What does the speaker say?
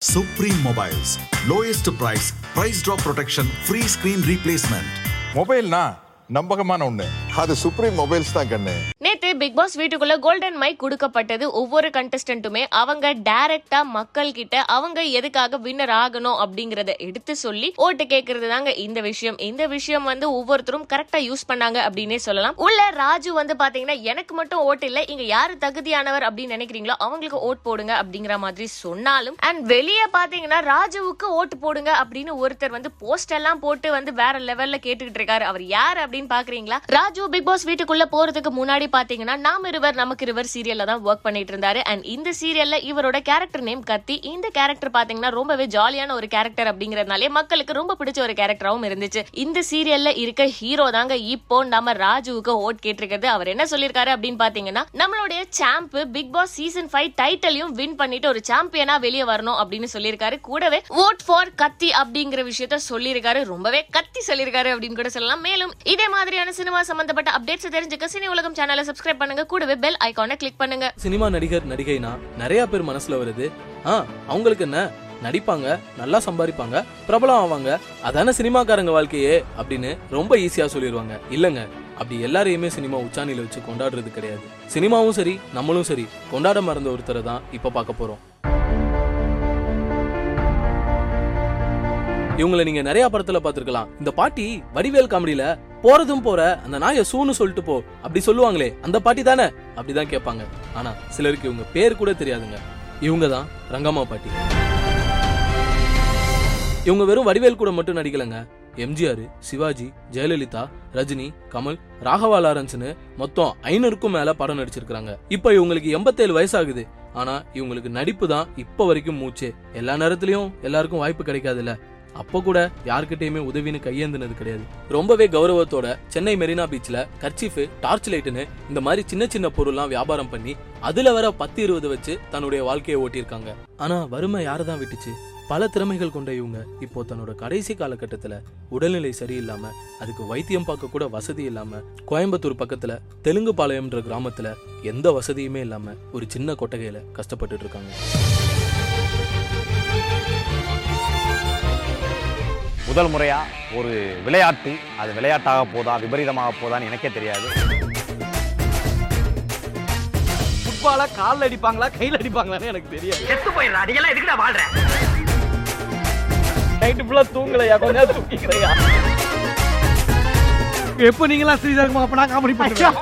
Supreme Mobiles. Lowest price, price drop protection, free screen replacement. மொபைல்னா நம்பகமான ஒண்ணு அது Supreme mobiles தான் கண்ணு பிக் பாஸ் வீட்டுக்குள்ள கோல்டன் மைக் கொடுக்கப்பட்டது ஒவ்வொரு கண்டஸ்டன்ட்டுமே அவங்க டைரக்டா மக்கள் கிட்ட அவங்க எதுக்காக வின்னர் ஆகணும் அப்படிங்கறத எடுத்து சொல்லி ஓட்டு கேட்கறது தாங்க இந்த விஷயம். இந்த விஷயம் வந்து ஒவ்வொருத்தரும் கரெக்டா யூஸ் பண்ணாங்க அப்படின்னே சொல்லலாம். உள்ள ராஜு வந்து பாத்தீங்கன்னா எனக்கு மட்டும் ஓட்டு இல்ல இங்க யாரு தகுதியானவர் அப்படின்னு நினைக்கிறீங்களோ அவங்களுக்கு ஓட் போடுங்க அப்படிங்கிற மாதிரி சொன்னாலும் அண்ட் வெளியே பாத்தீங்கன்னா ராஜுவுக்கு ஓட்டு போடுங்க அப்படின்னு ஒருத்தர் வந்து போஸ்ட் எல்லாம் போட்டு வந்து வேற லெவல்ல கேட்டுக்கிட்டு இருக்காரு. அவர் யார் அப்படின்னு பாக்குறீங்களா? ராஜு பிக் பாஸ் வீட்டுக்குள்ள போறதுக்கு முன்னாடி பாத்தீங்கன்னா நாம் இருவர் நமக்கு இருவர் சீரியல்ல தான் ஒர்க் பண்ணிட்டு இருந்தாரு. அண்ட் இந்த சீரியல்ல இவரோட கேரக்டர் நேம் கத்தி. இந்த கேரக்டர் பாத்தீங்கன்னா ரொம்பவே ஜாலியான ஒரு கேரக்டர் அப்படிங்கறதுனாலே மக்களுக்கு ரொம்ப பிடிச்ச ஒரு கேரக்டராகவும் இருந்துச்சு. இந்த சீரியல்ல இருக்க ஹீரோ தாங்க இப்போ நம்ம ராஜுவுக்கு ஓட் கேட்டிருக்கிறது. அவர் என்ன சொல்லியிருக்காரு அப்படின்னு பாத்தீங்கன்னா நம்மளுடைய champ big boss season five டைட்டிலையும் win பண்ணிட்டு ஒரு சாம்பியனா வெளியே வரணும் அப்படின்னு சொல்லியிருக்காரு. கூடவே ஓட் ஃபார் கத்தி அப்படிங்கிற விஷயத்த சொல்லியிருக்காரு. ரொம்பவே கத்தி சொல்லியிருக்காரு அப்படின்னு கூட சொல்லலாம். மேலும் இதே மாதிரியான சினிமா சம்பந்தப்பட்ட அப்டேட்ஸ் தெரிஞ்சுக்க சினி உலகம் சேனலை சப்ஸ்கிரைப் பண்ணுங்க. கூடவே பெல் ஐகானை கிளிக் பண்ணுங்க. சினிமா நடிகர் நடிகைனா நிறைய பேர் மனசுல வருது. ஆ அவங்களுக்கு என்ன? நடிப்பாங்க நல்லா சம்பாதிப்பாங்க பிரபலம் ஆவாங்க. அதான சினிமாக்காரங்க வாழ்க்கையே அப்படின்னு ரொம்ப ஈஸியா சொல்லிடுவாங்க இல்லங்க அப்படி எல்லாரையுமே சினிமா உச்சாணியில வச்சு கொண்டாடுறது கிடையாது. சினிமாவும் சரி நம்மளும் சரி. கொண்டாட மறந்த ஒருத்தரை தான் இப்ப பார்க்க போறோம். இவங்களை நீங்க நிறைய படத்துல பாத்துருக்கலாம் இந்த பாட்டி வடிவேல் காமெடியில போறதும் போற அந்த நாய சூன்னு சொல்லிட்டு போ அப்படி சொல்லுவாங்களே அந்த பாட்டி தானே? அப்படிதான் கேட்பாங்க. ஆனா சிலருக்கு இவங்க பேர் கூட தெரியாதுங்க. இவங்க தான் ரங்கம்மா பாட்டி. இவங்க வெறும் வடிவேல் கூட மட்டும் நடிக்கலங்க. எம்ஜிஆர் சிவாஜி ஜெயலலிதா ரஜினி கமல் ராகவா லாரன்ஸ்னு மொத்தம் ஐநூறுக்கும் மேல படம் நடிச்சிருக்காங்க இப்ப இவங்களுக்கு எண்பத்தேழு வயசாகுது. ஆனா இவங்களுக்கு நடிப்பு தான் இப்ப வரைக்கும் மூச்சு. எல்லா நேரத்திலயும் எல்லாருக்கும் வாய்ப்பு கிடைக்காதுல்ல. அப்போ கூட யார்கிட்டயுமே உதவின்னு கையேந்தினது கிடையாது. ரொம்பவே கௌரவத்தோட சென்னை மெரினா பீச்ல கர்ச்சீஃப் டார்ச் லைட்டுன்னு இந்த மாதிரி சின்ன சின்ன பொருள்லாம் வியாபாரம் பண்ணி அதுல வர பத்து இருபது வச்சு தன்னுடைய வாழ்க்கையை ஓட்டியிருக்காங்க. ஆனா வறுமை யாரை தான் விட்டுச்சு? பல திறமைகள் கொண்ட இவங்க இப்போ தன்னோட கடைசி காலகட்டத்துல உடல்நிலை சரியில்லாம அதுக்கு வைத்தியம் பார்க்க கூட வசதி இல்லாம கோயம்புத்தூர் பக்கத்துல தெலுங்கு பாளையம்ன்ற கிராமத்துல எந்த வசதியுமே இல்லாம ஒரு சின்ன கொட்டகையில கஷ்டப்பட்டுட்டு இருக்காங்க. முதல் முறையா ஒரு விளையாட்டு அது விளையாட்டாக போதா விபரீதமாக போதான்னு எனக்கே தெரியாது. ஃபுட்பாலா கால்ல அடிப்பாங்களா கையில அடிப்பாங்களான்னு எனக்கு தெரியாது. செத்து போயிடுறா நீ எல்லாம் எதுக்குடா வாழ்ற? நைட்டு ஃபுல்லா தூங்கலையா? கொஞ்ச நேரம் தூங்கிக்கிறையா? எப்போ நீங்களாம் ஸ்ரீதர்மா அப்ப நான் காமெடி பண்ணுவேன்.